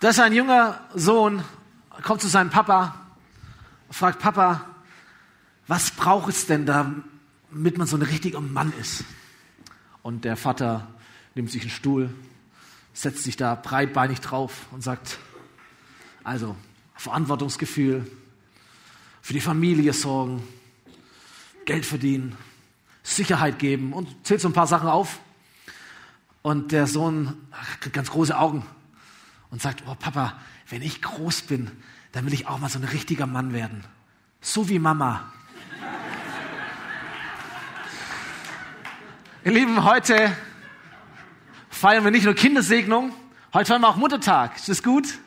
Da ist ein junger Sohn, kommt zu seinem Papa, fragt Papa, was braucht es denn, damit man so ein richtiger Mann ist? Und der Vater nimmt sich einen Stuhl, setzt sich da breitbeinig drauf und sagt, also Verantwortungsgefühl, für die Familie sorgen, Geld verdienen, Sicherheit geben und zählt so ein paar Sachen auf. Und der Sohn kriegt ganz große Augen und sagt, oh Papa, wenn ich groß bin, dann will ich auch mal so ein richtiger Mann werden. So wie Mama. Ihr Lieben, heute feiern wir nicht nur Kindersegnung, heute feiern wir auch Muttertag. Ist das gut?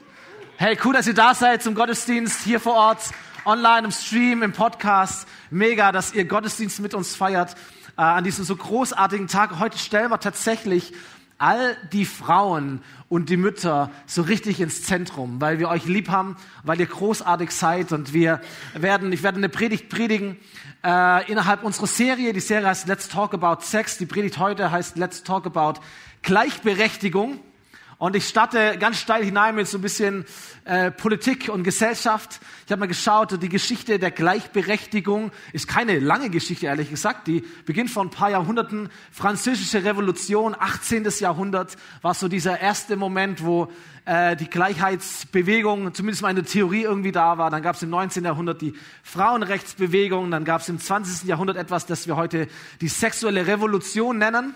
Hey, cool, dass ihr da seid zum Gottesdienst hier vor Ort, online, im Stream, im Podcast. Mega, dass ihr Gottesdienst mit uns feiert äh, an diesem so großartigen Tag. Heute stellen wir tatsächlich all die Frauen und die Mütter so richtig ins Zentrum, weil wir euch lieb haben, weil ihr großartig seid und wir werden, ich werde eine Predigt predigen äh, innerhalb unserer Serie. Die Serie heißt Let's Talk About Sex. Die Predigt heute heißt Let's Talk About Gleichberechtigung. Und ich starte ganz steil hinein mit so ein bisschen äh, Politik und Gesellschaft. Ich habe mal geschaut, die Geschichte der Gleichberechtigung ist keine lange Geschichte, ehrlich gesagt. Die beginnt vor ein paar Jahrhunderten. Französische Revolution, 18. Jahrhundert, war so dieser erste Moment, wo äh, die Gleichheitsbewegung zumindest mal in der Theorie irgendwie da war. Dann gab es im 19. Jahrhundert die Frauenrechtsbewegung. Dann gab es im 20. Jahrhundert etwas, das wir heute die sexuelle Revolution nennen.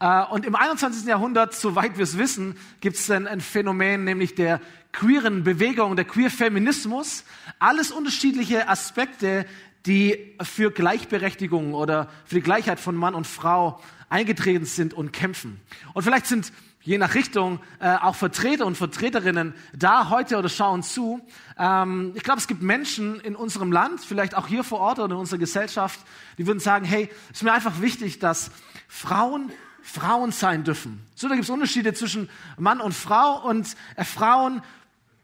Äh, und im 21. Jahrhundert, soweit wir es wissen, gibt es ein, Phänomen, nämlich der queeren Bewegung, der Queer-Feminismus. Alles unterschiedliche Aspekte, die für Gleichberechtigung oder für die Gleichheit von Mann und Frau eingetreten sind und kämpfen. Und vielleicht sind je nach Richtung äh, auch Vertreter und Vertreterinnen da heute oder schauen zu. Ähm, ich glaube, es gibt Menschen in unserem Land, vielleicht auch hier vor Ort oder in unserer Gesellschaft, die würden sagen, hey, ist mir einfach wichtig, dass Frauen Frauen sein dürfen. So, da gibt es Unterschiede zwischen Mann und Frau und äh, Frauen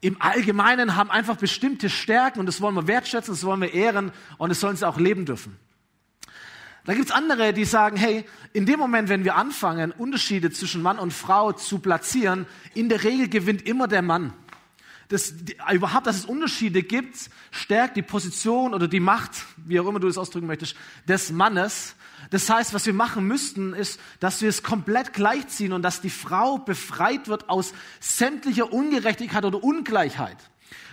im Allgemeinen haben einfach bestimmte Stärken und das wollen wir wertschätzen, das wollen wir ehren und das sollen sie auch leben dürfen. Da gibt es andere, die sagen, hey, in dem Moment, wenn wir anfangen, Unterschiede zwischen Mann und Frau zu platzieren, in der Regel gewinnt immer der Mann. Das, die, überhaupt, dass es Unterschiede gibt, stärkt die Position oder die Macht, wie auch immer du es ausdrücken möchtest, des Mannes. Das heißt, was wir machen müssten, ist, dass wir es komplett gleichziehen und dass die Frau befreit wird aus sämtlicher Ungerechtigkeit oder Ungleichheit.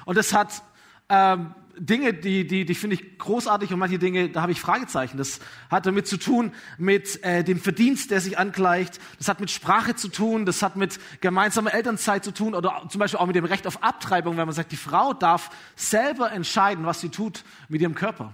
Und das hat ähm, Dinge, die, die, die finde ich großartig und manche Dinge, da habe ich Fragezeichen. Das hat damit zu tun mit äh, dem Verdienst, der sich angleicht. Das hat mit Sprache zu tun. Das hat mit gemeinsamer Elternzeit zu tun oder zum Beispiel auch mit dem Recht auf Abtreibung, wenn man sagt, die Frau darf selber entscheiden, was sie tut mit ihrem Körper.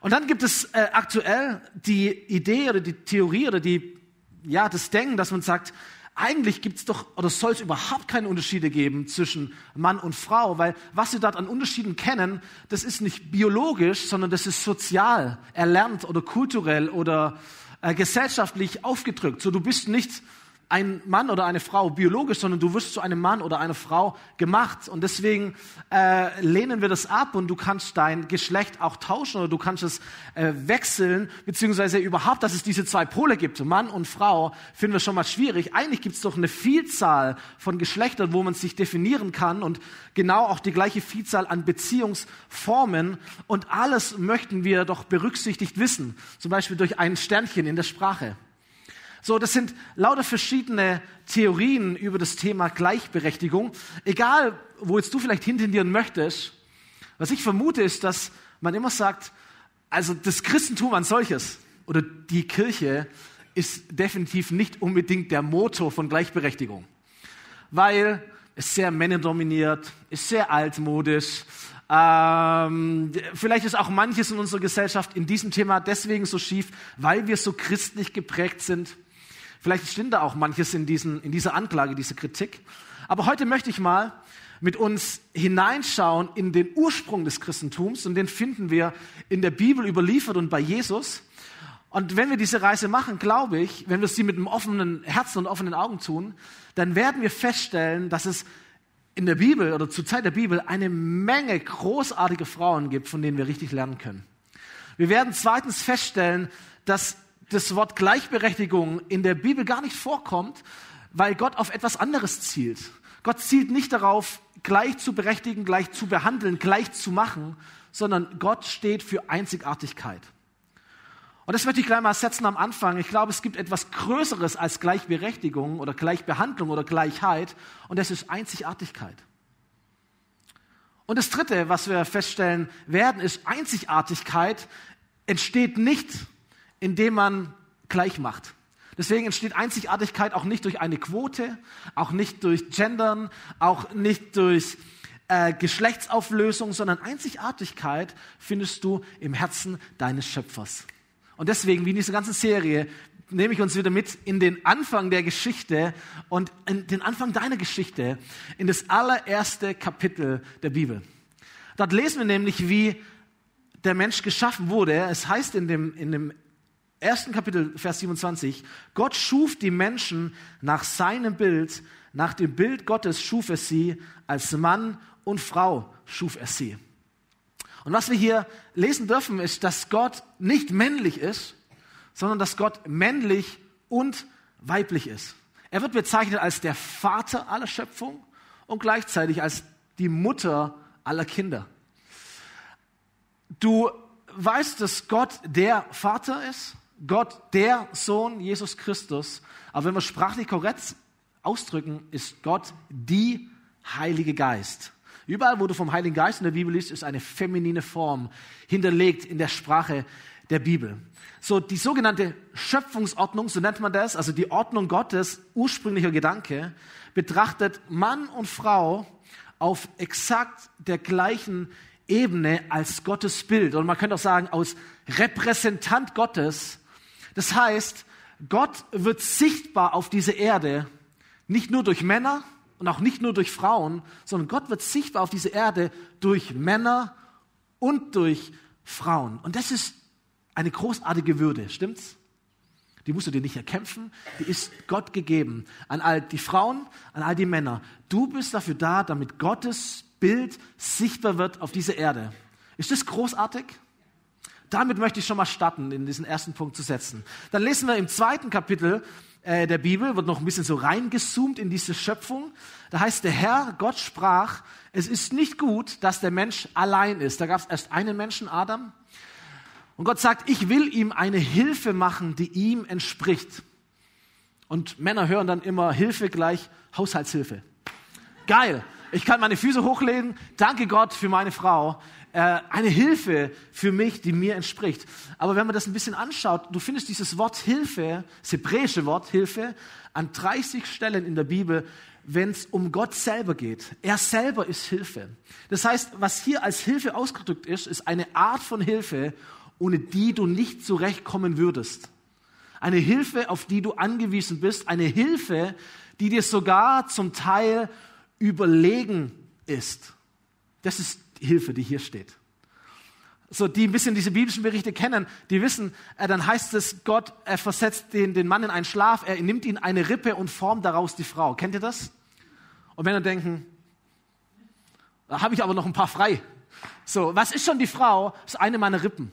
Und dann gibt es äh, aktuell die Idee oder die Theorie oder die, ja, das Denken, dass man sagt, eigentlich gibt es doch oder soll es überhaupt keine Unterschiede geben zwischen Mann und Frau, weil was sie dort an Unterschieden kennen, das ist nicht biologisch, sondern das ist sozial, erlernt oder kulturell oder äh, gesellschaftlich aufgedrückt. So, du bist nicht ein Mann oder eine Frau biologisch, sondern du wirst zu einem Mann oder einer Frau gemacht. Und deswegen äh, lehnen wir das ab und du kannst dein Geschlecht auch tauschen oder du kannst es äh, wechseln, beziehungsweise überhaupt, dass es diese zwei Pole gibt, Mann und Frau, finden wir schon mal schwierig. Eigentlich gibt es doch eine Vielzahl von Geschlechtern, wo man sich definieren kann und genau auch die gleiche Vielzahl an Beziehungsformen. Und alles möchten wir doch berücksichtigt wissen, zum Beispiel durch ein Sternchen in der Sprache. So, das sind lauter verschiedene Theorien über das Thema Gleichberechtigung. Egal, wo jetzt du vielleicht hintendieren möchtest, was ich vermute ist, dass man immer sagt, also das Christentum als solches oder die Kirche ist definitiv nicht unbedingt der Motor von Gleichberechtigung, weil es sehr männerdominiert, ist sehr altmodisch. Ähm, vielleicht ist auch manches in unserer Gesellschaft in diesem Thema deswegen so schief, weil wir so christlich geprägt sind. Vielleicht stimmt da auch manches in, diesen, in dieser Anklage, dieser Kritik. Aber heute möchte ich mal mit uns hineinschauen in den Ursprung des Christentums und den finden wir in der Bibel überliefert und bei Jesus. Und wenn wir diese Reise machen, glaube ich, wenn wir sie mit einem offenen Herzen und offenen Augen tun, dann werden wir feststellen, dass es in der Bibel oder zur Zeit der Bibel eine Menge großartige Frauen gibt, von denen wir richtig lernen können. Wir werden zweitens feststellen, dass das Wort Gleichberechtigung in der Bibel gar nicht vorkommt, weil Gott auf etwas anderes zielt. Gott zielt nicht darauf, gleich zu berechtigen, gleich zu behandeln, gleich zu machen, sondern Gott steht für Einzigartigkeit. Und das möchte ich gleich mal setzen am Anfang. Ich glaube, es gibt etwas Größeres als Gleichberechtigung oder Gleichbehandlung oder Gleichheit und das ist Einzigartigkeit. Und das Dritte, was wir feststellen werden, ist Einzigartigkeit entsteht nicht, indem man gleich macht. Deswegen entsteht Einzigartigkeit auch nicht durch eine Quote, auch nicht durch Gendern, auch nicht durch äh, Geschlechtsauflösung, sondern Einzigartigkeit findest du im Herzen deines Schöpfers. Und deswegen, wie in dieser ganzen Serie, nehme ich uns wieder mit in den Anfang der Geschichte und in den Anfang deiner Geschichte, in das allererste Kapitel der Bibel. Dort lesen wir nämlich, wie der Mensch geschaffen wurde. Es heißt in dem, in dem ersten Kapitel, Vers 27, Gott schuf die Menschen nach seinem Bild, nach dem Bild Gottes schuf er sie, als Mann und Frau schuf er sie. Und was wir hier lesen dürfen, ist, dass Gott nicht männlich ist, sondern dass Gott männlich und weiblich ist. Er wird bezeichnet als der Vater aller Schöpfung und gleichzeitig als die Mutter aller Kinder. Du weißt, dass Gott der Vater ist Gott der Sohn Jesus Christus. Aber wenn wir sprachlich korrekt ausdrücken, ist Gott die Heilige Geist. Überall, wo du vom Heiligen Geist in der Bibel liest, ist eine feminine Form hinterlegt in der Sprache der Bibel. So, die sogenannte Schöpfungsordnung, so nennt man das, also die Ordnung Gottes, ursprünglicher Gedanke, betrachtet Mann und Frau auf exakt der gleichen Ebene als Gottes Bild. Und man könnte auch sagen, aus Repräsentant Gottes das heißt, Gott wird sichtbar auf diese Erde, nicht nur durch Männer und auch nicht nur durch Frauen, sondern Gott wird sichtbar auf diese Erde durch Männer und durch Frauen. Und das ist eine großartige Würde, stimmt's? Die musst du dir nicht erkämpfen, die ist Gott gegeben. An all die Frauen, an all die Männer. Du bist dafür da, damit Gottes Bild sichtbar wird auf dieser Erde. Ist das großartig? Damit möchte ich schon mal starten, in diesen ersten Punkt zu setzen. Dann lesen wir im zweiten Kapitel äh, der Bibel, wird noch ein bisschen so reingezoomt in diese Schöpfung. Da heißt, der Herr, Gott sprach, es ist nicht gut, dass der Mensch allein ist. Da gab es erst einen Menschen, Adam. Und Gott sagt, ich will ihm eine Hilfe machen, die ihm entspricht. Und Männer hören dann immer Hilfe gleich Haushaltshilfe. Geil. Ich kann meine Füße hochlegen. Danke Gott für meine Frau eine Hilfe für mich, die mir entspricht. Aber wenn man das ein bisschen anschaut, du findest dieses Wort Hilfe, das hebräische Wort Hilfe, an 30 Stellen in der Bibel, wenn es um Gott selber geht. Er selber ist Hilfe. Das heißt, was hier als Hilfe ausgedrückt ist, ist eine Art von Hilfe, ohne die du nicht zurechtkommen würdest. Eine Hilfe, auf die du angewiesen bist. Eine Hilfe, die dir sogar zum Teil überlegen ist. Das ist Hilfe, die hier steht. So, die ein bisschen diese biblischen Berichte kennen, die wissen, äh, dann heißt es, Gott er versetzt den, den Mann in einen Schlaf, er nimmt ihn eine Rippe und formt daraus die Frau. Kennt ihr das? Und Männer denken, da habe ich aber noch ein paar frei. So, was ist schon die Frau? Das ist eine meiner Rippen.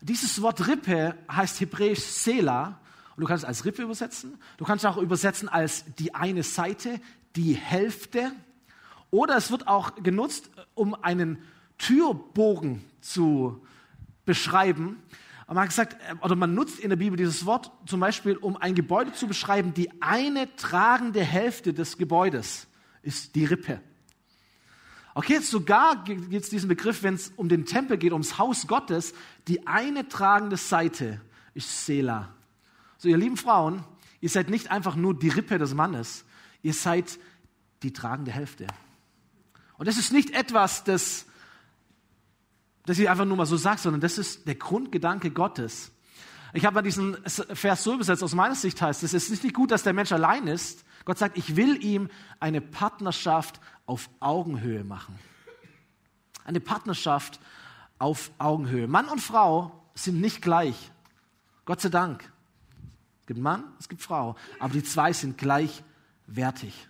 Dieses Wort Rippe heißt hebräisch Sela. Und du kannst es als Rippe übersetzen. Du kannst es auch übersetzen als die eine Seite, die Hälfte. Oder es wird auch genutzt, um einen Türbogen zu beschreiben. man hat gesagt, äh, oder man nutzt in der Bibel dieses Wort zum Beispiel, um ein Gebäude zu beschreiben. Die eine tragende Hälfte des Gebäudes ist die Rippe. Okay, sogar gibt es diesen Begriff, wenn es um den Tempel geht, ums Haus Gottes. Die eine tragende Seite ist Sela. So, ihr lieben Frauen, ihr seid nicht einfach nur die Rippe des Mannes, ihr seid die tragende Hälfte. Und das ist nicht etwas, das, das ich einfach nur mal so sage, sondern das ist der Grundgedanke Gottes. Ich habe mal diesen Vers so übersetzt, aus meiner Sicht heißt es, es ist nicht gut, dass der Mensch allein ist. Gott sagt, ich will ihm eine Partnerschaft auf Augenhöhe machen. Eine Partnerschaft auf Augenhöhe. Mann und Frau sind nicht gleich. Gott sei Dank. Es gibt Mann, es gibt Frau. Aber die zwei sind gleichwertig.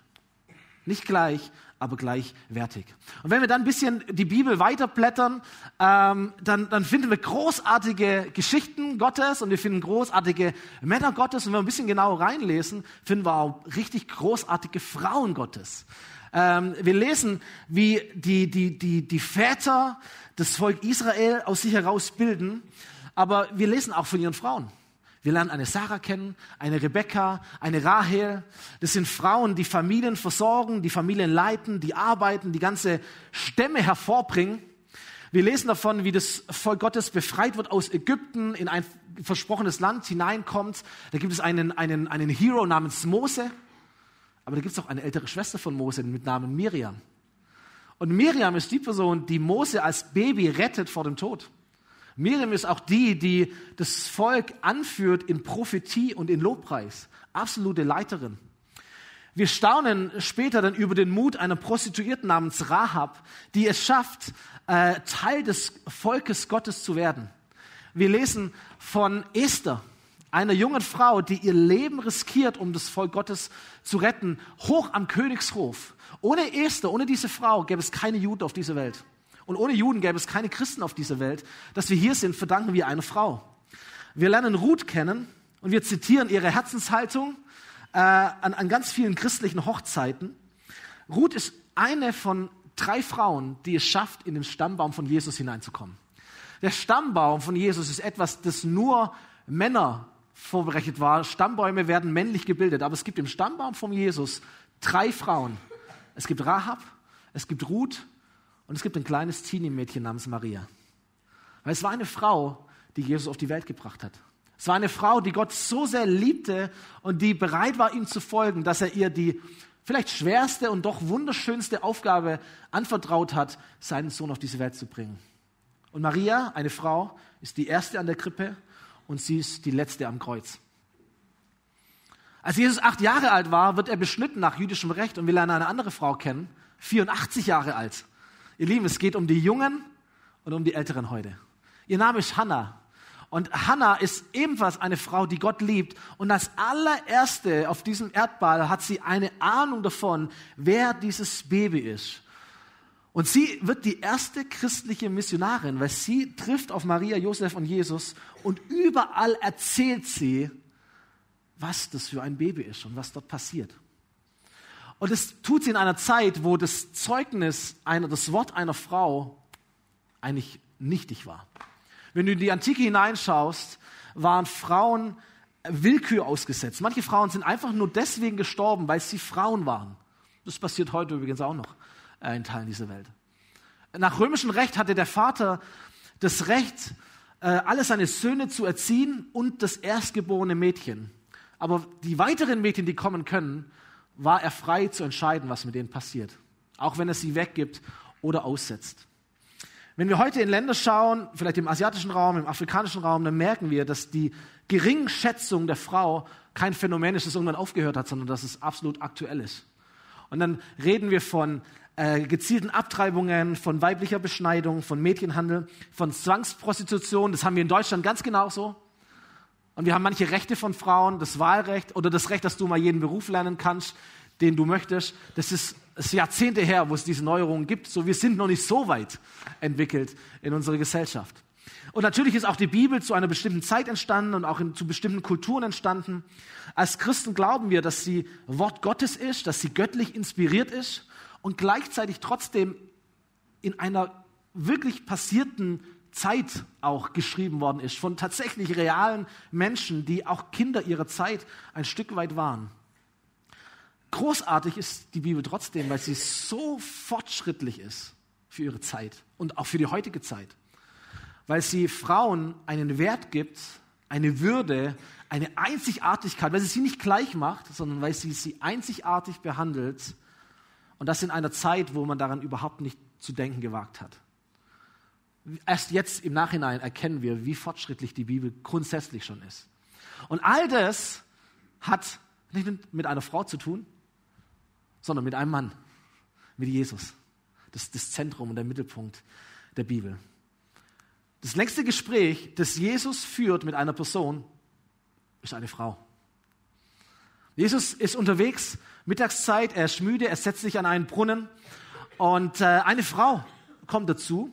Nicht gleich, aber gleichwertig. Und wenn wir dann ein bisschen die Bibel weiterblättern, ähm, dann, dann finden wir großartige Geschichten Gottes und wir finden großartige Männer Gottes. Und wenn wir ein bisschen genauer reinlesen, finden wir auch richtig großartige Frauen Gottes. Ähm, wir lesen, wie die, die, die, die Väter das Volk Israel aus sich heraus bilden, aber wir lesen auch von ihren Frauen. Wir lernen eine Sarah kennen, eine Rebecca, eine Rahel. Das sind Frauen, die Familien versorgen, die Familien leiten, die arbeiten, die ganze Stämme hervorbringen. Wir lesen davon, wie das Volk Gottes befreit wird aus Ägypten, in ein versprochenes Land hineinkommt. Da gibt es einen, einen, einen Hero namens Mose. Aber da gibt es auch eine ältere Schwester von Mose mit Namen Miriam. Und Miriam ist die Person, die Mose als Baby rettet vor dem Tod. Miriam ist auch die, die das Volk anführt in Prophetie und in Lobpreis. Absolute Leiterin. Wir staunen später dann über den Mut einer Prostituierten namens Rahab, die es schafft, äh, Teil des Volkes Gottes zu werden. Wir lesen von Esther, einer jungen Frau, die ihr Leben riskiert, um das Volk Gottes zu retten, hoch am Königshof. Ohne Esther, ohne diese Frau gäbe es keine Juden auf dieser Welt. Und ohne Juden gäbe es keine Christen auf dieser Welt. Dass wir hier sind, verdanken wir einer Frau. Wir lernen Ruth kennen und wir zitieren ihre Herzenshaltung äh, an, an ganz vielen christlichen Hochzeiten. Ruth ist eine von drei Frauen, die es schafft, in den Stammbaum von Jesus hineinzukommen. Der Stammbaum von Jesus ist etwas, das nur Männer vorberechnet war. Stammbäume werden männlich gebildet, aber es gibt im Stammbaum von Jesus drei Frauen. Es gibt Rahab, es gibt Ruth und es gibt ein kleines Teenie-Mädchen namens Maria. Weil es war eine Frau, die Jesus auf die Welt gebracht hat. Es war eine Frau, die Gott so sehr liebte und die bereit war, ihm zu folgen, dass er ihr die vielleicht schwerste und doch wunderschönste Aufgabe anvertraut hat, seinen Sohn auf diese Welt zu bringen. Und Maria, eine Frau, ist die erste an der Krippe und sie ist die letzte am Kreuz. Als Jesus acht Jahre alt war, wird er beschnitten nach jüdischem Recht und wir lernen eine andere Frau kennen, 84 Jahre alt. Ihr Lieben, es geht um die Jungen und um die Älteren heute. Ihr Name ist Hannah. Und Hannah ist ebenfalls eine Frau, die Gott liebt. Und als allererste auf diesem Erdball hat sie eine Ahnung davon, wer dieses Baby ist. Und sie wird die erste christliche Missionarin, weil sie trifft auf Maria, Josef und Jesus und überall erzählt sie, was das für ein Baby ist und was dort passiert. Und das tut sie in einer Zeit, wo das Zeugnis, einer, das Wort einer Frau eigentlich nichtig war. Wenn du in die Antike hineinschaust, waren Frauen Willkür ausgesetzt. Manche Frauen sind einfach nur deswegen gestorben, weil sie Frauen waren. Das passiert heute übrigens auch noch äh, in Teilen dieser Welt. Nach römischem Recht hatte der Vater das Recht, äh, alle seine Söhne zu erziehen und das erstgeborene Mädchen. Aber die weiteren Mädchen, die kommen können, war er frei zu entscheiden, was mit denen passiert. Auch wenn er sie weggibt oder aussetzt. Wenn wir heute in Länder schauen, vielleicht im asiatischen Raum, im afrikanischen Raum, dann merken wir, dass die Geringschätzung der Frau kein Phänomen ist, das irgendwann aufgehört hat, sondern dass es absolut aktuell ist. Und dann reden wir von äh, gezielten Abtreibungen, von weiblicher Beschneidung, von Mädchenhandel, von Zwangsprostitution. Das haben wir in Deutschland ganz genau so. Und wir haben manche Rechte von Frauen, das Wahlrecht oder das Recht, dass du mal jeden Beruf lernen kannst, den du möchtest. Das ist, ist Jahrzehnte her, wo es diese Neuerungen gibt. So, wir sind noch nicht so weit entwickelt in unserer Gesellschaft. Und natürlich ist auch die Bibel zu einer bestimmten Zeit entstanden und auch in, zu bestimmten Kulturen entstanden. Als Christen glauben wir, dass sie Wort Gottes ist, dass sie göttlich inspiriert ist und gleichzeitig trotzdem in einer wirklich passierten Zeit auch geschrieben worden ist, von tatsächlich realen Menschen, die auch Kinder ihrer Zeit ein Stück weit waren. Großartig ist die Bibel trotzdem, weil sie so fortschrittlich ist für ihre Zeit und auch für die heutige Zeit. Weil sie Frauen einen Wert gibt, eine Würde, eine Einzigartigkeit, weil sie sie nicht gleich macht, sondern weil sie sie einzigartig behandelt. Und das in einer Zeit, wo man daran überhaupt nicht zu denken gewagt hat. Erst jetzt im Nachhinein erkennen wir, wie fortschrittlich die Bibel grundsätzlich schon ist. Und all das hat nicht mit einer Frau zu tun, sondern mit einem Mann, mit Jesus. Das ist das Zentrum und der Mittelpunkt der Bibel. Das längste Gespräch, das Jesus führt mit einer Person, ist eine Frau. Jesus ist unterwegs, Mittagszeit, er ist müde, er setzt sich an einen Brunnen und äh, eine Frau kommt dazu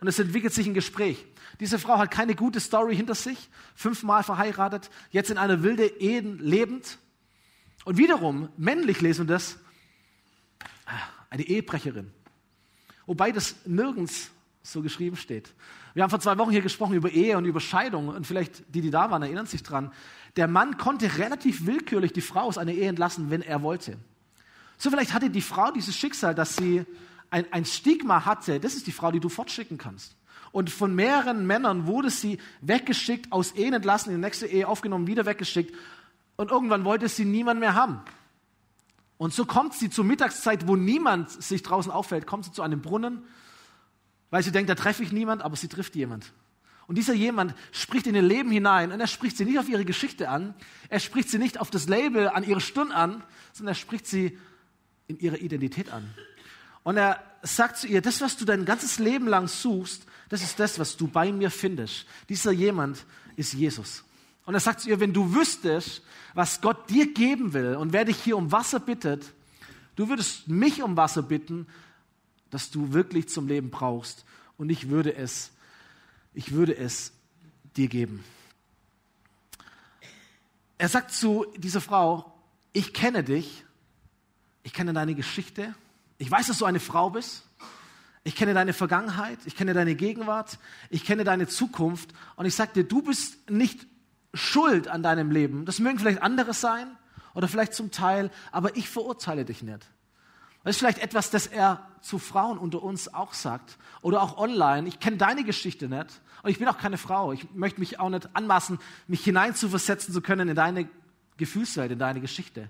und es entwickelt sich ein Gespräch. Diese Frau hat keine gute Story hinter sich, fünfmal verheiratet, jetzt in einer wilde Ehe lebend. Und wiederum, männlich lesen wir das, eine Ehebrecherin. Wobei das nirgends so geschrieben steht. Wir haben vor zwei Wochen hier gesprochen über Ehe und über Scheidung und vielleicht die, die da waren, erinnern sich dran. Der Mann konnte relativ willkürlich die Frau aus einer Ehe entlassen, wenn er wollte. So vielleicht hatte die Frau dieses Schicksal, dass sie ein, ein Stigma hatte. Das ist die Frau, die du fortschicken kannst. Und von mehreren Männern wurde sie weggeschickt, aus Ehen entlassen, in die nächste Ehe aufgenommen, wieder weggeschickt. Und irgendwann wollte sie niemand mehr haben. Und so kommt sie zur Mittagszeit, wo niemand sich draußen auffällt, kommt sie zu einem Brunnen, weil sie denkt, da treffe ich niemand, aber sie trifft jemand. Und dieser jemand spricht in ihr Leben hinein und er spricht sie nicht auf ihre Geschichte an, er spricht sie nicht auf das Label an ihre Stirn an, sondern er spricht sie in ihre Identität an. Und er sagt zu ihr, das, was du dein ganzes Leben lang suchst, das ist das, was du bei mir findest. Dieser jemand ist Jesus. Und er sagt zu ihr, wenn du wüsstest, was Gott dir geben will und wer dich hier um Wasser bittet, du würdest mich um Wasser bitten, das du wirklich zum Leben brauchst und ich würde es, ich würde es dir geben. Er sagt zu dieser Frau, ich kenne dich, ich kenne deine Geschichte, ich weiß, dass du eine Frau bist, ich kenne deine Vergangenheit, ich kenne deine Gegenwart, ich kenne deine Zukunft und ich sage dir, du bist nicht schuld an deinem Leben. Das mögen vielleicht andere sein oder vielleicht zum Teil, aber ich verurteile dich nicht. Das ist vielleicht etwas, das er zu Frauen unter uns auch sagt oder auch online. Ich kenne deine Geschichte nicht und ich bin auch keine Frau. Ich möchte mich auch nicht anmaßen, mich hineinzuversetzen zu können in deine Gefühlswelt, in deine Geschichte.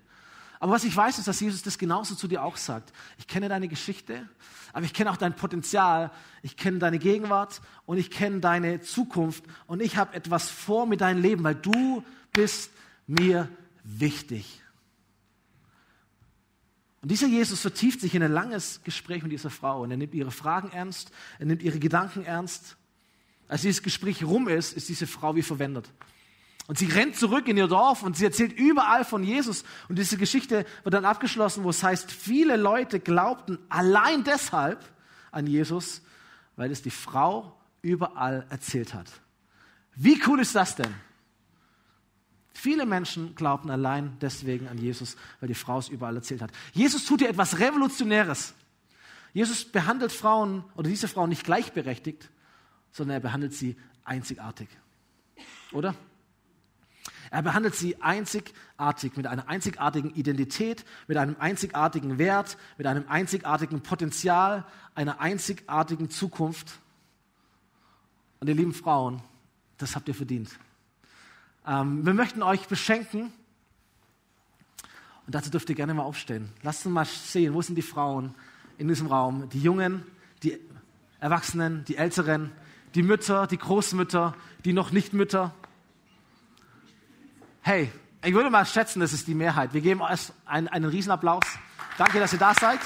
Aber was ich weiß, ist, dass Jesus das genauso zu dir auch sagt. Ich kenne deine Geschichte, aber ich kenne auch dein Potenzial, ich kenne deine Gegenwart und ich kenne deine Zukunft und ich habe etwas vor mit deinem Leben, weil du bist mir wichtig. Und dieser Jesus vertieft sich in ein langes Gespräch mit dieser Frau und er nimmt ihre Fragen ernst, er nimmt ihre Gedanken ernst. Als dieses Gespräch rum ist, ist diese Frau wie verwendet. Und sie rennt zurück in ihr Dorf und sie erzählt überall von Jesus. Und diese Geschichte wird dann abgeschlossen, wo es heißt, viele Leute glaubten allein deshalb an Jesus, weil es die Frau überall erzählt hat. Wie cool ist das denn? Viele Menschen glaubten allein deswegen an Jesus, weil die Frau es überall erzählt hat. Jesus tut hier etwas Revolutionäres. Jesus behandelt Frauen oder diese Frauen nicht gleichberechtigt, sondern er behandelt sie einzigartig. Oder? Er behandelt sie einzigartig, mit einer einzigartigen Identität, mit einem einzigartigen Wert, mit einem einzigartigen Potenzial, einer einzigartigen Zukunft. Und ihr lieben Frauen, das habt ihr verdient. Ähm, wir möchten euch beschenken. Und dazu dürft ihr gerne mal aufstehen. Lasst uns mal sehen, wo sind die Frauen in diesem Raum? Die Jungen, die Erwachsenen, die Älteren, die Mütter, die Großmütter, die noch nicht Mütter. Hey, ich würde mal schätzen, das ist die Mehrheit. Wir geben euch einen, einen Riesenapplaus. Danke, dass ihr da seid.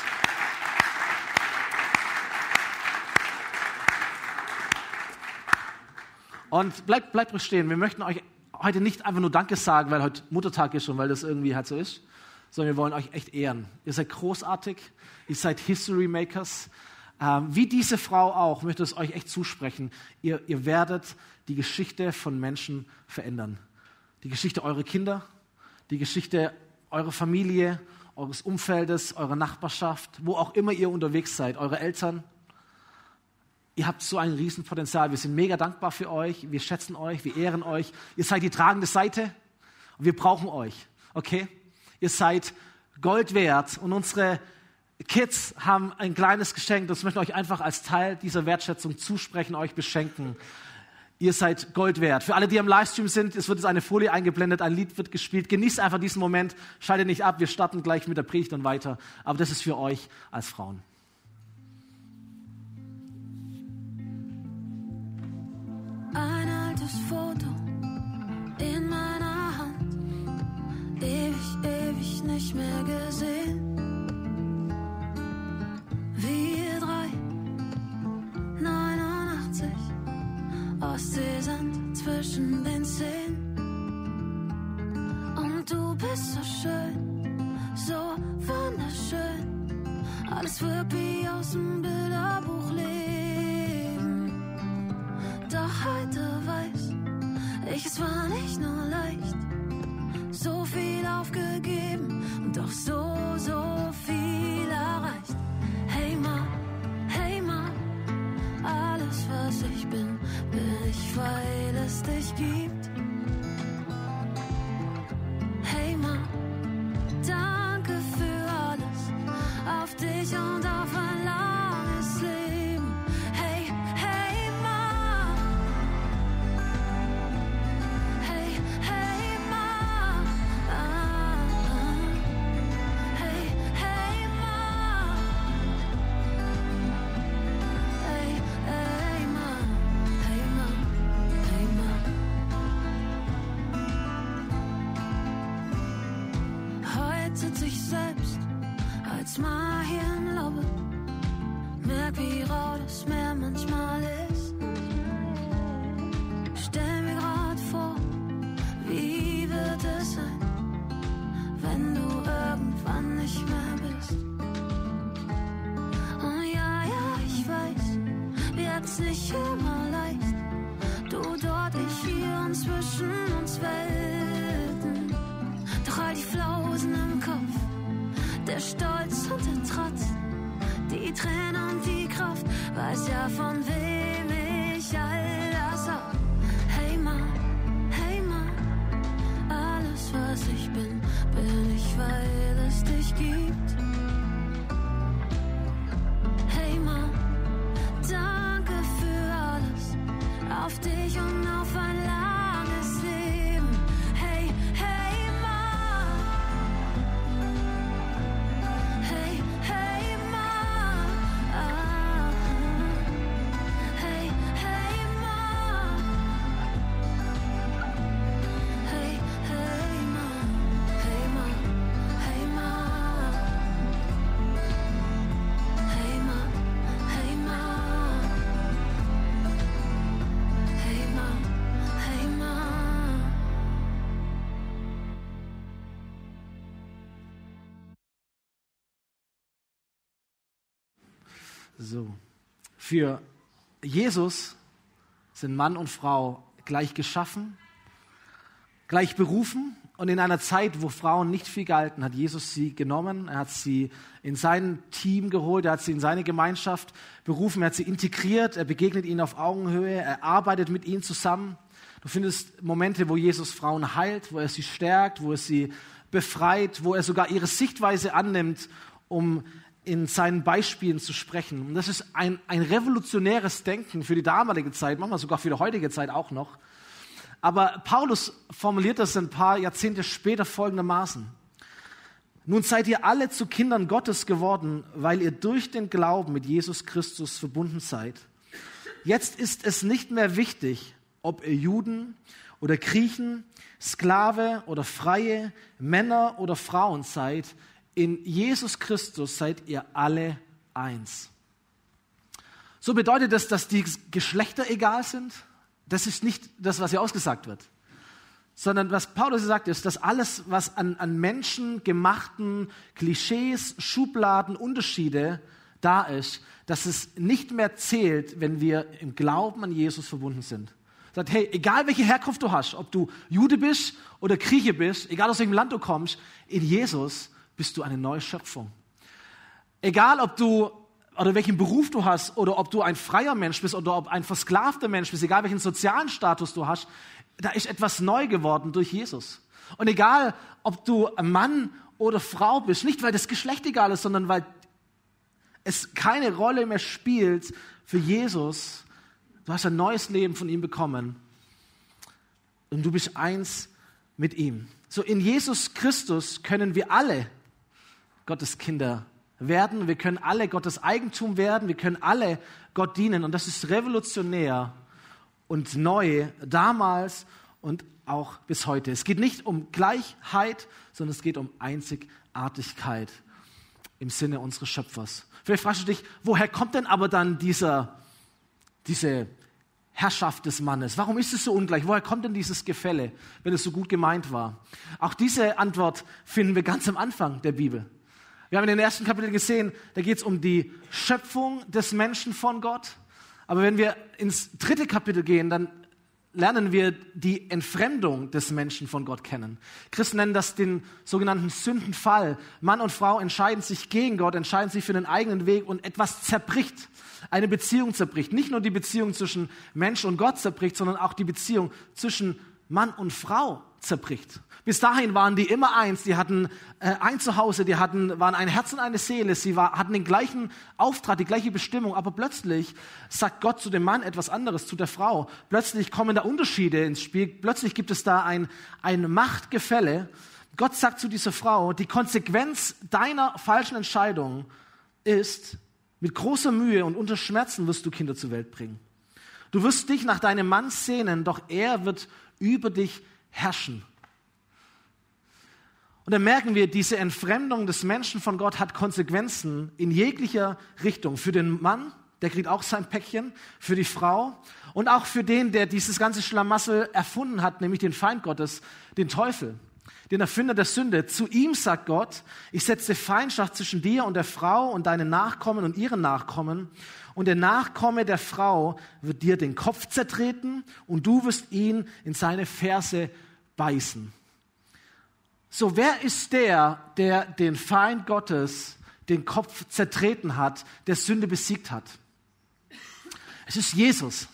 Und bleibt, bleibt ruhig stehen. Wir möchten euch heute nicht einfach nur Danke sagen, weil heute Muttertag ist und weil das irgendwie halt so ist, sondern wir wollen euch echt ehren. Ihr seid großartig, ihr seid History Makers. Ähm, wie diese Frau auch, möchte es euch echt zusprechen. Ihr, ihr werdet die Geschichte von Menschen verändern die Geschichte eurer Kinder, die Geschichte eurer Familie, eures Umfeldes, eurer Nachbarschaft, wo auch immer ihr unterwegs seid, eure Eltern. Ihr habt so ein Riesenpotenzial. Wir sind mega dankbar für euch. Wir schätzen euch. Wir ehren euch. Ihr seid die tragende Seite und wir brauchen euch. Okay? Ihr seid Gold wert und unsere Kids haben ein kleines Geschenk. Das möchte ich euch einfach als Teil dieser Wertschätzung zusprechen, euch beschenken. Ihr seid Gold wert. Für alle, die am Livestream sind, es wird jetzt eine Folie eingeblendet, ein Lied wird gespielt. Genießt einfach diesen Moment, schaltet nicht ab, wir starten gleich mit der Predigt und weiter. Aber das ist für euch als Frauen. Ein altes Foto in meiner Hand, ewig, ewig nicht mehr gesehen. Wir drei, 89 Ostseesand zwischen den Zähnen. Und du bist so schön, so wunderschön. Alles wird wie aus dem Bilderbuch leben. Doch heute weiß ich, es war nicht nur leicht. So viel aufgegeben und doch so, so viel erreicht. Hey Ma, hey Ma, alles was ich bin weil es dich gibt. Nicht immer leicht. Du dort, ich hier und zwischen uns Welten. Doch all die Flausen im Kopf, der Stolz und der Trotz, die Tränen und die Kraft, weiß ja von wem Für Jesus sind Mann und Frau gleich geschaffen, gleich berufen und in einer Zeit, wo Frauen nicht viel galten, hat Jesus sie genommen, er hat sie in sein Team geholt, er hat sie in seine Gemeinschaft berufen, er hat sie integriert, er begegnet ihnen auf Augenhöhe, er arbeitet mit ihnen zusammen. Du findest Momente, wo Jesus Frauen heilt, wo er sie stärkt, wo er sie befreit, wo er sogar ihre Sichtweise annimmt, um in seinen Beispielen zu sprechen. Und das ist ein, ein revolutionäres Denken für die damalige Zeit, manchmal sogar für die heutige Zeit auch noch. Aber Paulus formuliert das ein paar Jahrzehnte später folgendermaßen. Nun seid ihr alle zu Kindern Gottes geworden, weil ihr durch den Glauben mit Jesus Christus verbunden seid. Jetzt ist es nicht mehr wichtig, ob ihr Juden oder Griechen, Sklave oder Freie, Männer oder Frauen seid. In Jesus Christus seid ihr alle eins. So bedeutet das, dass die Geschlechter egal sind? Das ist nicht das, was hier ausgesagt wird. Sondern was Paulus sagt, ist, dass alles, was an, an menschengemachten Klischees, Schubladen, Unterschiede da ist, dass es nicht mehr zählt, wenn wir im Glauben an Jesus verbunden sind. Sagt, hey, egal welche Herkunft du hast, ob du Jude bist oder Grieche bist, egal aus welchem Land du kommst, in Jesus bist du eine neue Schöpfung. Egal, ob du oder welchen Beruf du hast oder ob du ein freier Mensch bist oder ob ein versklavter Mensch bist, egal welchen sozialen Status du hast, da ist etwas neu geworden durch Jesus. Und egal, ob du Mann oder Frau bist, nicht weil das Geschlecht egal ist, sondern weil es keine Rolle mehr spielt für Jesus. Du hast ein neues Leben von ihm bekommen und du bist eins mit ihm. So in Jesus Christus können wir alle Gottes Kinder werden. Wir können alle Gottes Eigentum werden. Wir können alle Gott dienen. Und das ist revolutionär und neu damals und auch bis heute. Es geht nicht um Gleichheit, sondern es geht um Einzigartigkeit im Sinne unseres Schöpfers. Vielleicht fragst du dich, woher kommt denn aber dann dieser, diese Herrschaft des Mannes? Warum ist es so ungleich? Woher kommt denn dieses Gefälle, wenn es so gut gemeint war? Auch diese Antwort finden wir ganz am Anfang der Bibel. Wir haben in den ersten Kapiteln gesehen, da geht es um die Schöpfung des Menschen von Gott. Aber wenn wir ins dritte Kapitel gehen, dann lernen wir die Entfremdung des Menschen von Gott kennen. Christen nennen das den sogenannten Sündenfall. Mann und Frau entscheiden sich gegen Gott, entscheiden sich für den eigenen Weg und etwas zerbricht. Eine Beziehung zerbricht. Nicht nur die Beziehung zwischen Mensch und Gott zerbricht, sondern auch die Beziehung zwischen Mann und Frau zerbricht. Bis dahin waren die immer eins, die hatten äh, ein Zuhause, die hatten, waren ein Herz und eine Seele, sie war, hatten den gleichen Auftrag, die gleiche Bestimmung, aber plötzlich sagt Gott zu dem Mann etwas anderes, zu der Frau. Plötzlich kommen da Unterschiede ins Spiel, plötzlich gibt es da ein, ein Machtgefälle. Gott sagt zu dieser Frau, die Konsequenz deiner falschen Entscheidung ist, mit großer Mühe und unter Schmerzen wirst du Kinder zur Welt bringen. Du wirst dich nach deinem Mann sehnen, doch er wird über dich herrschen. Und dann merken wir, diese Entfremdung des Menschen von Gott hat Konsequenzen in jeglicher Richtung. Für den Mann, der kriegt auch sein Päckchen, für die Frau und auch für den, der dieses ganze Schlamassel erfunden hat, nämlich den Feind Gottes, den Teufel, den Erfinder der Sünde. Zu ihm sagt Gott, ich setze Feindschaft zwischen dir und der Frau und deinen Nachkommen und ihren Nachkommen. Und der Nachkomme der Frau wird dir den Kopf zertreten und du wirst ihn in seine Ferse beißen. So, wer ist der, der den Feind Gottes den Kopf zertreten hat, der Sünde besiegt hat? Es ist Jesus.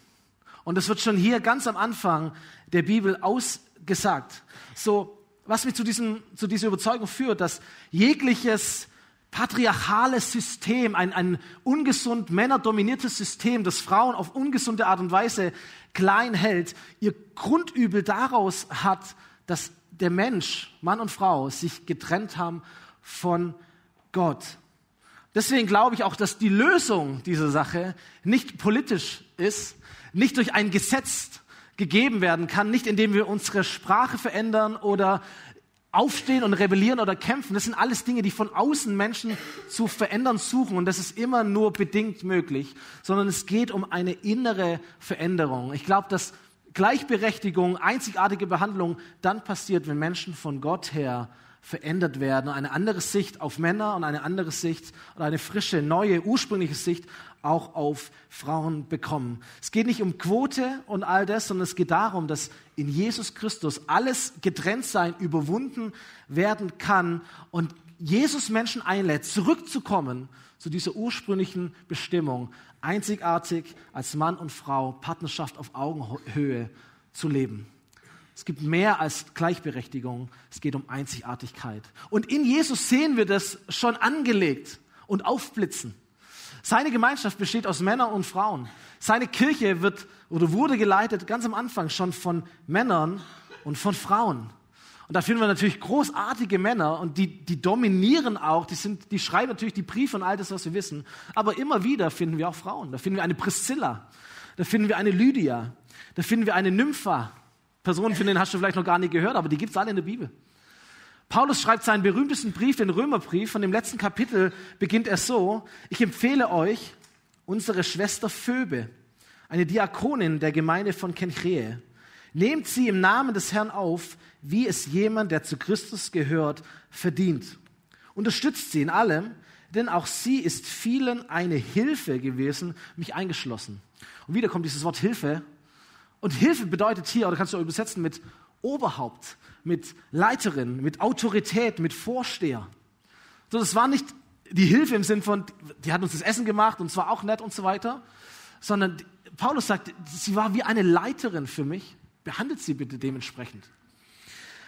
Und das wird schon hier ganz am Anfang der Bibel ausgesagt. So, was mich zu, diesem, zu dieser Überzeugung führt, dass jegliches patriarchales System, ein, ein ungesund männerdominiertes System, das Frauen auf ungesunde Art und Weise klein hält, ihr Grundübel daraus hat, dass der Mensch, Mann und Frau, sich getrennt haben von Gott. Deswegen glaube ich auch, dass die Lösung dieser Sache nicht politisch ist, nicht durch ein Gesetz gegeben werden kann, nicht indem wir unsere Sprache verändern oder aufstehen und rebellieren oder kämpfen. Das sind alles Dinge, die von außen Menschen zu verändern suchen und das ist immer nur bedingt möglich, sondern es geht um eine innere Veränderung. Ich glaube, dass Gleichberechtigung, einzigartige Behandlung dann passiert, wenn Menschen von Gott her verändert werden, eine andere Sicht auf Männer und eine andere Sicht oder eine frische, neue, ursprüngliche Sicht auch auf Frauen bekommen. Es geht nicht um Quote und all das, sondern es geht darum, dass in Jesus Christus alles getrennt sein überwunden werden kann und Jesus Menschen einlädt, zurückzukommen zu dieser ursprünglichen Bestimmung, einzigartig als Mann und Frau Partnerschaft auf Augenhöhe zu leben. Es gibt mehr als Gleichberechtigung, es geht um Einzigartigkeit. Und in Jesus sehen wir das schon angelegt und aufblitzen. Seine Gemeinschaft besteht aus Männern und Frauen. Seine Kirche wird oder wurde geleitet ganz am Anfang schon von Männern und von Frauen. Und da finden wir natürlich großartige Männer und die, die dominieren auch, die, sind, die schreiben natürlich die Briefe und all das, was wir wissen. Aber immer wieder finden wir auch Frauen. Da finden wir eine Priscilla, da finden wir eine Lydia, da finden wir eine Nympha. Personen, von denen hast du vielleicht noch gar nicht gehört, aber die gibt es alle in der Bibel. Paulus schreibt seinen berühmtesten Brief, den Römerbrief, von dem letzten Kapitel beginnt er so, ich empfehle euch unsere Schwester Phoebe, eine Diakonin der Gemeinde von Kenchreä. Nehmt sie im Namen des Herrn auf, wie es jemand, der zu Christus gehört, verdient. Unterstützt sie in allem, denn auch sie ist vielen eine Hilfe gewesen, mich eingeschlossen. Und wieder kommt dieses Wort Hilfe. Und Hilfe bedeutet hier, oder kannst du übersetzen mit Oberhaupt, mit Leiterin, mit Autorität, mit Vorsteher. So, das war nicht die Hilfe im Sinn von, die hat uns das Essen gemacht und es war auch nett und so weiter, sondern Paulus sagt, sie war wie eine Leiterin für mich. Behandelt sie bitte dementsprechend.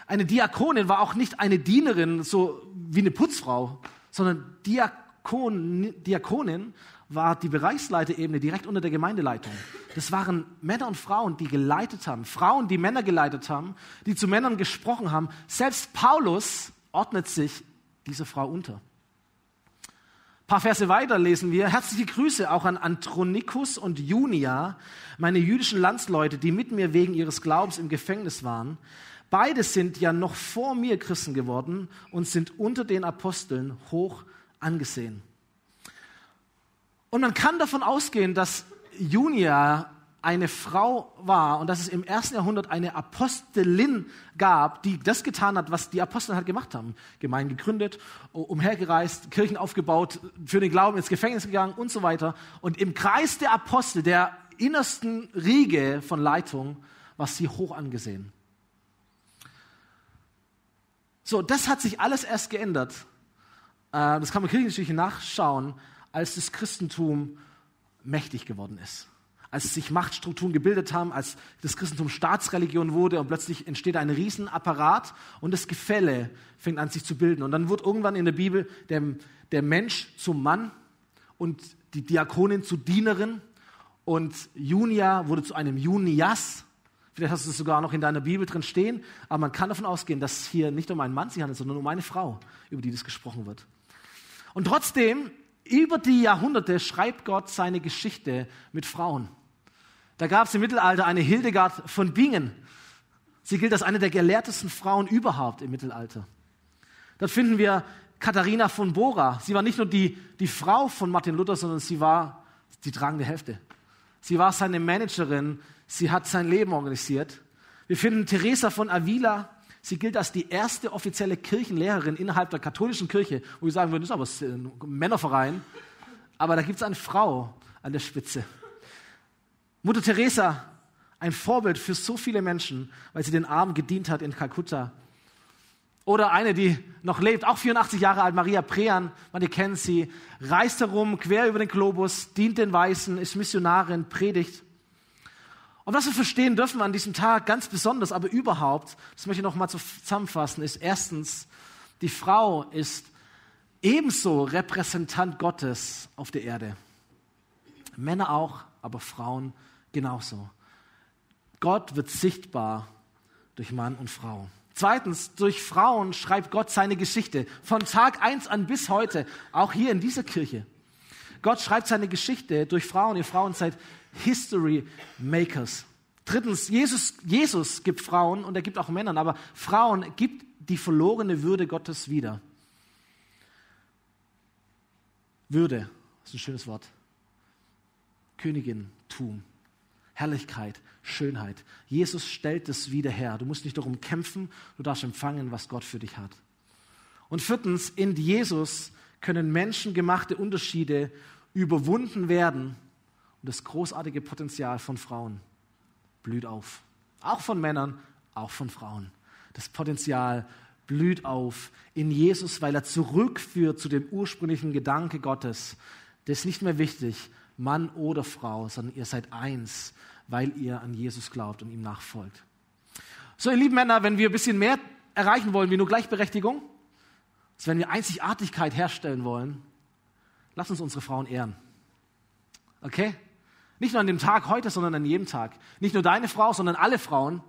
Eine Diakonin war auch nicht eine Dienerin, so wie eine Putzfrau, sondern Diakon, Diakonin war die Bereichsleiterebene direkt unter der Gemeindeleitung. Das waren Männer und Frauen, die geleitet haben. Frauen, die Männer geleitet haben, die zu Männern gesprochen haben. Selbst Paulus ordnet sich dieser Frau unter. Ein paar Verse weiter lesen wir. Herzliche Grüße auch an Andronikus und Junia, meine jüdischen Landsleute, die mit mir wegen ihres Glaubens im Gefängnis waren. Beide sind ja noch vor mir Christen geworden und sind unter den Aposteln hoch angesehen. Und man kann davon ausgehen, dass Junia eine Frau war und dass es im ersten Jahrhundert eine Apostelin gab, die das getan hat, was die Apostel halt gemacht haben. Gemeinden gegründet, umhergereist, Kirchen aufgebaut, für den Glauben ins Gefängnis gegangen und so weiter. Und im Kreis der Apostel, der innersten Riege von Leitung, war sie hoch angesehen. So, das hat sich alles erst geändert. Äh, das kann man kirchengeschichtlich nachschauen, als das Christentum mächtig geworden ist als sich Machtstrukturen gebildet haben, als das Christentum Staatsreligion wurde und plötzlich entsteht ein Riesenapparat und das Gefälle fängt an sich zu bilden. Und dann wird irgendwann in der Bibel der, der Mensch zum Mann und die Diakonin zu Dienerin und Junia wurde zu einem Junias. Vielleicht hast du es sogar noch in deiner Bibel drin stehen, aber man kann davon ausgehen, dass hier nicht um einen Mann sich handelt, sondern um eine Frau, über die das gesprochen wird. Und trotzdem, über die Jahrhunderte schreibt Gott seine Geschichte mit Frauen. Da gab es im Mittelalter eine Hildegard von Bingen. Sie gilt als eine der gelehrtesten Frauen überhaupt im Mittelalter. Dort finden wir Katharina von Bora. Sie war nicht nur die, die Frau von Martin Luther, sondern sie war die tragende Hälfte. Sie war seine Managerin. Sie hat sein Leben organisiert. Wir finden Teresa von Avila. Sie gilt als die erste offizielle Kirchenlehrerin innerhalb der katholischen Kirche, wo wir sagen würden, das ist aber ein Männerverein. Aber da gibt es eine Frau an der Spitze. Mutter Teresa, ein Vorbild für so viele Menschen, weil sie den Armen gedient hat in Kalkutta. Oder eine, die noch lebt, auch 84 Jahre alt, Maria Prean, man kennt sie, reist herum, quer über den Globus, dient den Weißen, ist Missionarin, predigt. Und was wir verstehen dürfen an diesem Tag ganz besonders, aber überhaupt, das möchte ich noch mal zusammenfassen, ist erstens, die Frau ist ebenso Repräsentant Gottes auf der Erde. Männer auch, aber Frauen genauso. Gott wird sichtbar durch Mann und Frau. Zweitens, durch Frauen schreibt Gott seine Geschichte. Von Tag 1 an bis heute, auch hier in dieser Kirche. Gott schreibt seine Geschichte durch Frauen. Ihr Frauen seid History Makers. Drittens, Jesus, Jesus gibt Frauen und er gibt auch Männern, aber Frauen gibt die verlorene Würde Gottes wieder. Würde, ist ein schönes Wort. Königin, Tum. Herrlichkeit, Schönheit. Jesus stellt es wieder her. Du musst nicht darum kämpfen, du darfst empfangen, was Gott für dich hat. Und viertens, in Jesus können menschengemachte Unterschiede überwunden werden und das großartige Potenzial von Frauen blüht auf. Auch von Männern, auch von Frauen. Das Potenzial blüht auf in Jesus, weil er zurückführt zu dem ursprünglichen Gedanke Gottes. Das ist nicht mehr wichtig, Mann oder Frau, sondern ihr seid eins, weil ihr an Jesus glaubt und ihm nachfolgt. So, ihr lieben Männer, wenn wir ein bisschen mehr erreichen wollen wie nur Gleichberechtigung, also wenn wir Einzigartigkeit herstellen wollen, lasst uns unsere Frauen ehren. Okay? Nicht nur an dem Tag heute, sondern an jedem Tag. Nicht nur deine Frau, sondern alle Frauen.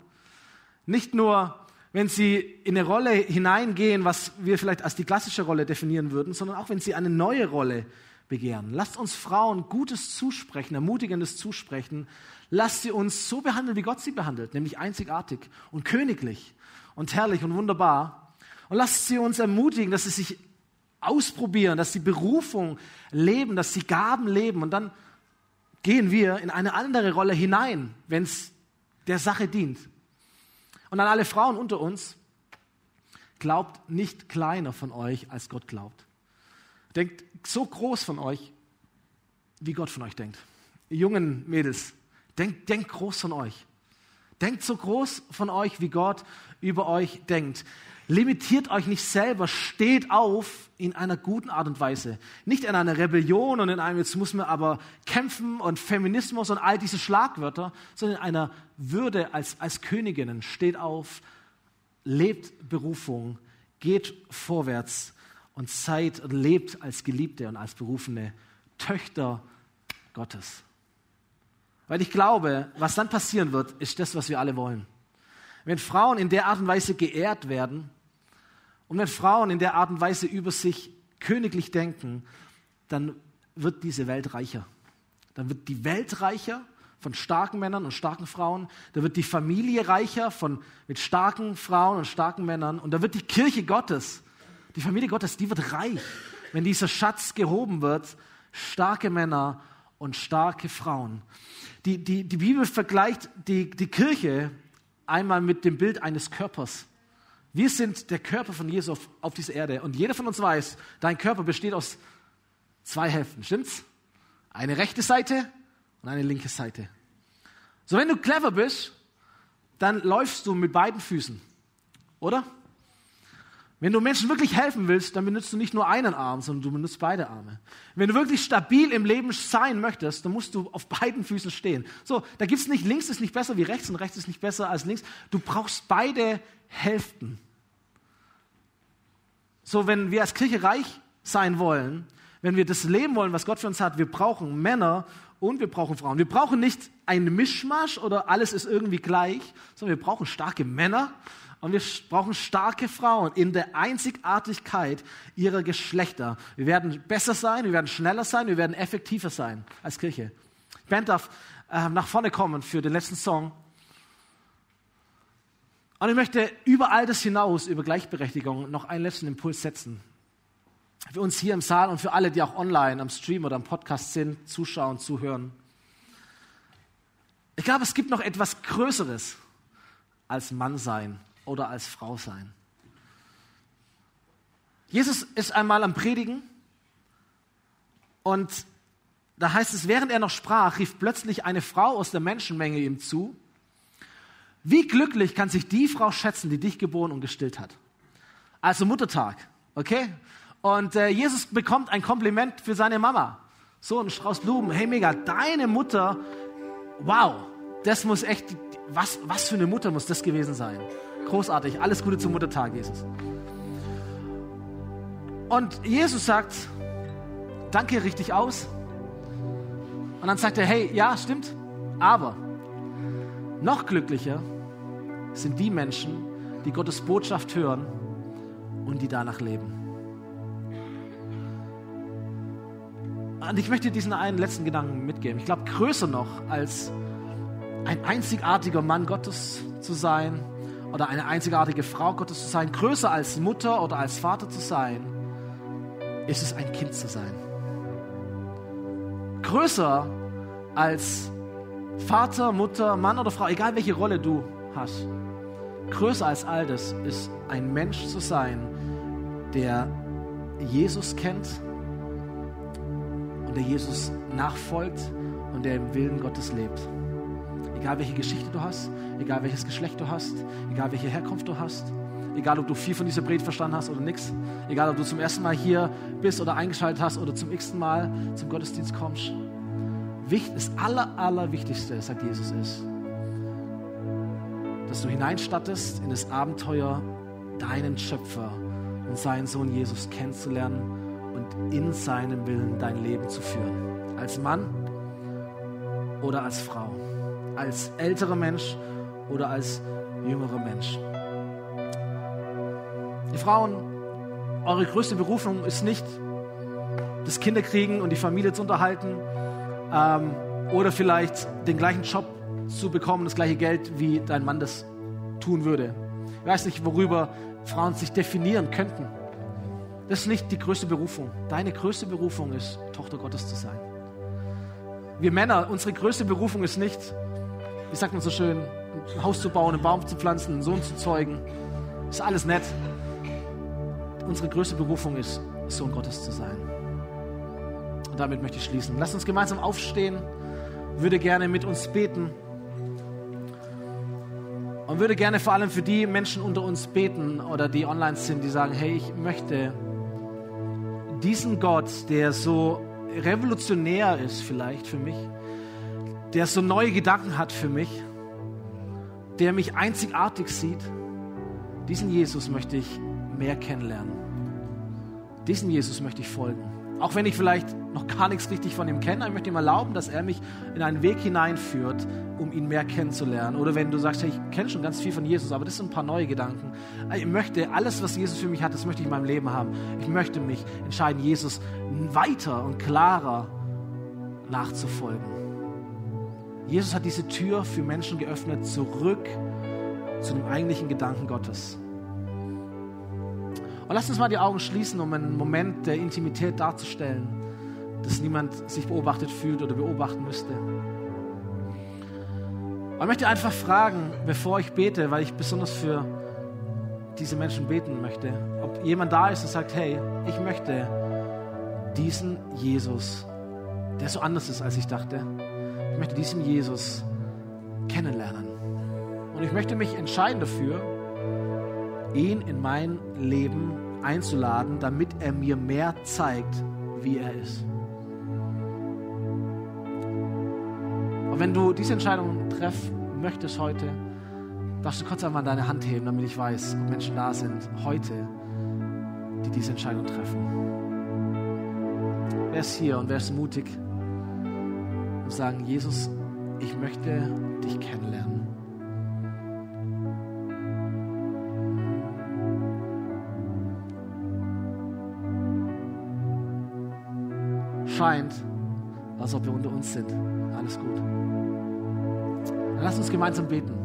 Nicht nur, wenn sie in eine Rolle hineingehen, was wir vielleicht als die klassische Rolle definieren würden, sondern auch wenn sie eine neue Rolle begehren. Lasst uns Frauen Gutes zusprechen, Ermutigendes zusprechen. Lasst sie uns so behandeln, wie Gott sie behandelt, nämlich einzigartig und königlich und herrlich und wunderbar. Und lasst sie uns ermutigen, dass sie sich ausprobieren, dass sie Berufung leben, dass sie Gaben leben. Und dann gehen wir in eine andere Rolle hinein, wenn es der Sache dient. Und an alle Frauen unter uns, glaubt nicht kleiner von euch, als Gott glaubt. Denkt so groß von euch, wie Gott von euch denkt. Jungen Mädels, denkt, denkt groß von euch. Denkt so groß von euch, wie Gott über euch denkt. Limitiert euch nicht selber, steht auf in einer guten Art und Weise. Nicht in einer Rebellion und in einem, jetzt muss man aber kämpfen und Feminismus und all diese Schlagwörter, sondern in einer Würde als, als Königinnen. Steht auf, lebt Berufung, geht vorwärts und seid und lebt als Geliebte und als berufene Töchter Gottes. Weil ich glaube, was dann passieren wird, ist das, was wir alle wollen. Wenn Frauen in der Art und Weise geehrt werden und wenn Frauen in der Art und Weise über sich königlich denken, dann wird diese Welt reicher. Dann wird die Welt reicher von starken Männern und starken Frauen. Da wird die Familie reicher von, mit starken Frauen und starken Männern. Und da wird die Kirche Gottes die Familie Gottes, die wird reich, wenn dieser Schatz gehoben wird. Starke Männer und starke Frauen. Die, die, die Bibel vergleicht die, die Kirche einmal mit dem Bild eines Körpers. Wir sind der Körper von Jesus auf, auf dieser Erde. Und jeder von uns weiß, dein Körper besteht aus zwei Hälften. Stimmt's? Eine rechte Seite und eine linke Seite. So, wenn du clever bist, dann läufst du mit beiden Füßen. Oder? Wenn du Menschen wirklich helfen willst, dann benutzt du nicht nur einen Arm, sondern du benutzt beide Arme. Wenn du wirklich stabil im Leben sein möchtest, dann musst du auf beiden Füßen stehen. So, da gibt's nicht links ist nicht besser wie rechts und rechts ist nicht besser als links. Du brauchst beide Hälften. So, wenn wir als Kirche reich sein wollen, wenn wir das leben wollen, was Gott für uns hat, wir brauchen Männer und wir brauchen Frauen. Wir brauchen nicht einen Mischmasch oder alles ist irgendwie gleich, sondern wir brauchen starke Männer und wir brauchen starke Frauen in der Einzigartigkeit ihrer Geschlechter. Wir werden besser sein, wir werden schneller sein, wir werden effektiver sein als Kirche. Band darf äh, nach vorne kommen für den letzten Song. Und ich möchte über all das hinaus, über Gleichberechtigung, noch einen letzten Impuls setzen. Für uns hier im Saal und für alle, die auch online am Stream oder am Podcast sind, zuschauen, zuhören. Ich glaube, es gibt noch etwas Größeres als Mann sein oder als Frau sein. Jesus ist einmal am Predigen und da heißt es, während er noch sprach, rief plötzlich eine Frau aus der Menschenmenge ihm zu wie glücklich kann sich die Frau schätzen, die dich geboren und gestillt hat? Also Muttertag, okay? Und äh, Jesus bekommt ein Kompliment für seine Mama. So ein Strauß Blumen. Hey, mega, deine Mutter, wow, das muss echt, was, was für eine Mutter muss das gewesen sein? Großartig, alles Gute zum Muttertag, Jesus. Und Jesus sagt, danke, richtig aus. Und dann sagt er, hey, ja, stimmt, aber noch glücklicher sind die Menschen, die Gottes Botschaft hören und die danach leben. Und ich möchte diesen einen letzten Gedanken mitgeben. Ich glaube, größer noch als ein einzigartiger Mann Gottes zu sein oder eine einzigartige Frau Gottes zu sein, größer als Mutter oder als Vater zu sein, ist es ein Kind zu sein. Größer als Vater, Mutter, Mann oder Frau, egal welche Rolle du hast, größer als all das ist ein Mensch zu sein, der Jesus kennt und der Jesus nachfolgt und der im Willen Gottes lebt. Egal welche Geschichte du hast, egal welches Geschlecht du hast, egal welche Herkunft du hast, egal ob du viel von dieser Predigt verstanden hast oder nichts, egal ob du zum ersten Mal hier bist oder eingeschaltet hast oder zum x Mal zum Gottesdienst kommst. Das aller, allerwichtigste, sagt Jesus, ist, dass du hineinstattest in das Abenteuer, deinen Schöpfer und seinen Sohn Jesus kennenzulernen und in seinem Willen dein Leben zu führen. Als Mann oder als Frau. Als älterer Mensch oder als jüngerer Mensch. Die Frauen, eure größte Berufung ist nicht das Kinderkriegen und die Familie zu unterhalten ähm, oder vielleicht den gleichen Job zu bekommen, das gleiche Geld, wie dein Mann das tun würde. Ich weiß nicht, worüber Frauen sich definieren könnten. Das ist nicht die größte Berufung. Deine größte Berufung ist, Tochter Gottes zu sein. Wir Männer, unsere größte Berufung ist nicht, wie sagt man so schön, ein Haus zu bauen, einen Baum zu pflanzen, einen Sohn zu zeugen. Ist alles nett. Unsere größte Berufung ist, Sohn Gottes zu sein. Und damit möchte ich schließen. Lass uns gemeinsam aufstehen. Würde gerne mit uns beten. Und würde gerne vor allem für die Menschen unter uns beten oder die online sind, die sagen, hey, ich möchte diesen Gott, der so revolutionär ist vielleicht für mich, der so neue Gedanken hat für mich, der mich einzigartig sieht, diesen Jesus möchte ich mehr kennenlernen. Diesen Jesus möchte ich folgen. Auch wenn ich vielleicht noch gar nichts richtig von ihm kenne, ich möchte ihm erlauben, dass er mich in einen Weg hineinführt, um ihn mehr kennenzulernen. Oder wenn du sagst, hey, ich kenne schon ganz viel von Jesus, aber das sind ein paar neue Gedanken. Ich möchte alles, was Jesus für mich hat, das möchte ich in meinem Leben haben. Ich möchte mich entscheiden, Jesus weiter und klarer nachzufolgen. Jesus hat diese Tür für Menschen geöffnet, zurück zu dem eigentlichen Gedanken Gottes. Und lass uns mal die Augen schließen, um einen Moment der Intimität darzustellen. dass niemand sich beobachtet fühlt oder beobachten müsste. Aber ich möchte einfach fragen, bevor ich bete, weil ich besonders für diese Menschen beten möchte, ob jemand da ist und sagt, hey, ich möchte diesen Jesus, der so anders ist, als ich dachte, ich möchte diesen Jesus kennenlernen. Und ich möchte mich entscheiden dafür, ihn in mein Leben einzuladen, damit er mir mehr zeigt, wie er ist. Und wenn du diese Entscheidung treffen möchtest heute, darfst du kurz einmal deine Hand heben, damit ich weiß, ob Menschen da sind heute, die diese Entscheidung treffen. Wer ist hier und wer ist mutig und sagen, Jesus, ich möchte dich kennenlernen. Scheint, als ob wir unter uns sind. Alles gut. Dann lass uns gemeinsam beten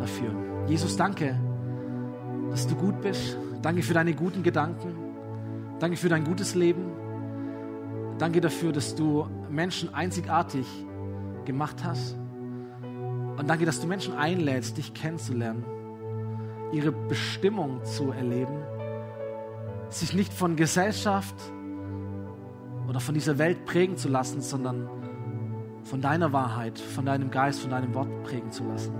dafür. Jesus, danke, dass du gut bist. Danke für deine guten Gedanken. Danke für dein gutes Leben. Danke dafür, dass du Menschen einzigartig gemacht hast. Und danke, dass du Menschen einlädst, dich kennenzulernen, ihre Bestimmung zu erleben, sich nicht von Gesellschaft oder von dieser Welt prägen zu lassen, sondern von deiner Wahrheit, von deinem Geist, von deinem Wort prägen zu lassen.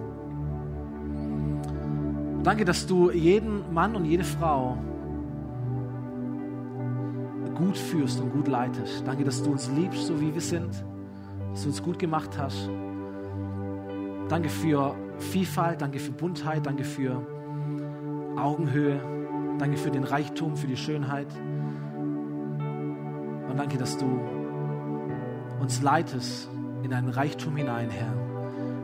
Danke, dass du jeden Mann und jede Frau gut führst und gut leitest. Danke, dass du uns liebst, so wie wir sind, dass du uns gut gemacht hast. Danke für Vielfalt, danke für Buntheit, danke für Augenhöhe, danke für den Reichtum, für die Schönheit. Und danke, dass du uns leitest in einen Reichtum hinein, Herr.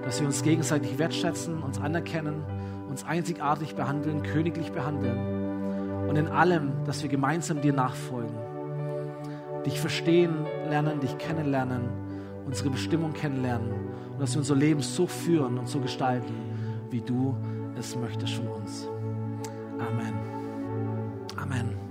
Dass wir uns gegenseitig wertschätzen, uns anerkennen, uns einzigartig behandeln, königlich behandeln. Und in allem, dass wir gemeinsam dir nachfolgen. Dich verstehen lernen, dich kennenlernen, unsere Bestimmung kennenlernen. Und dass wir unser Leben so führen und so gestalten, wie du es möchtest von uns. Amen. Amen.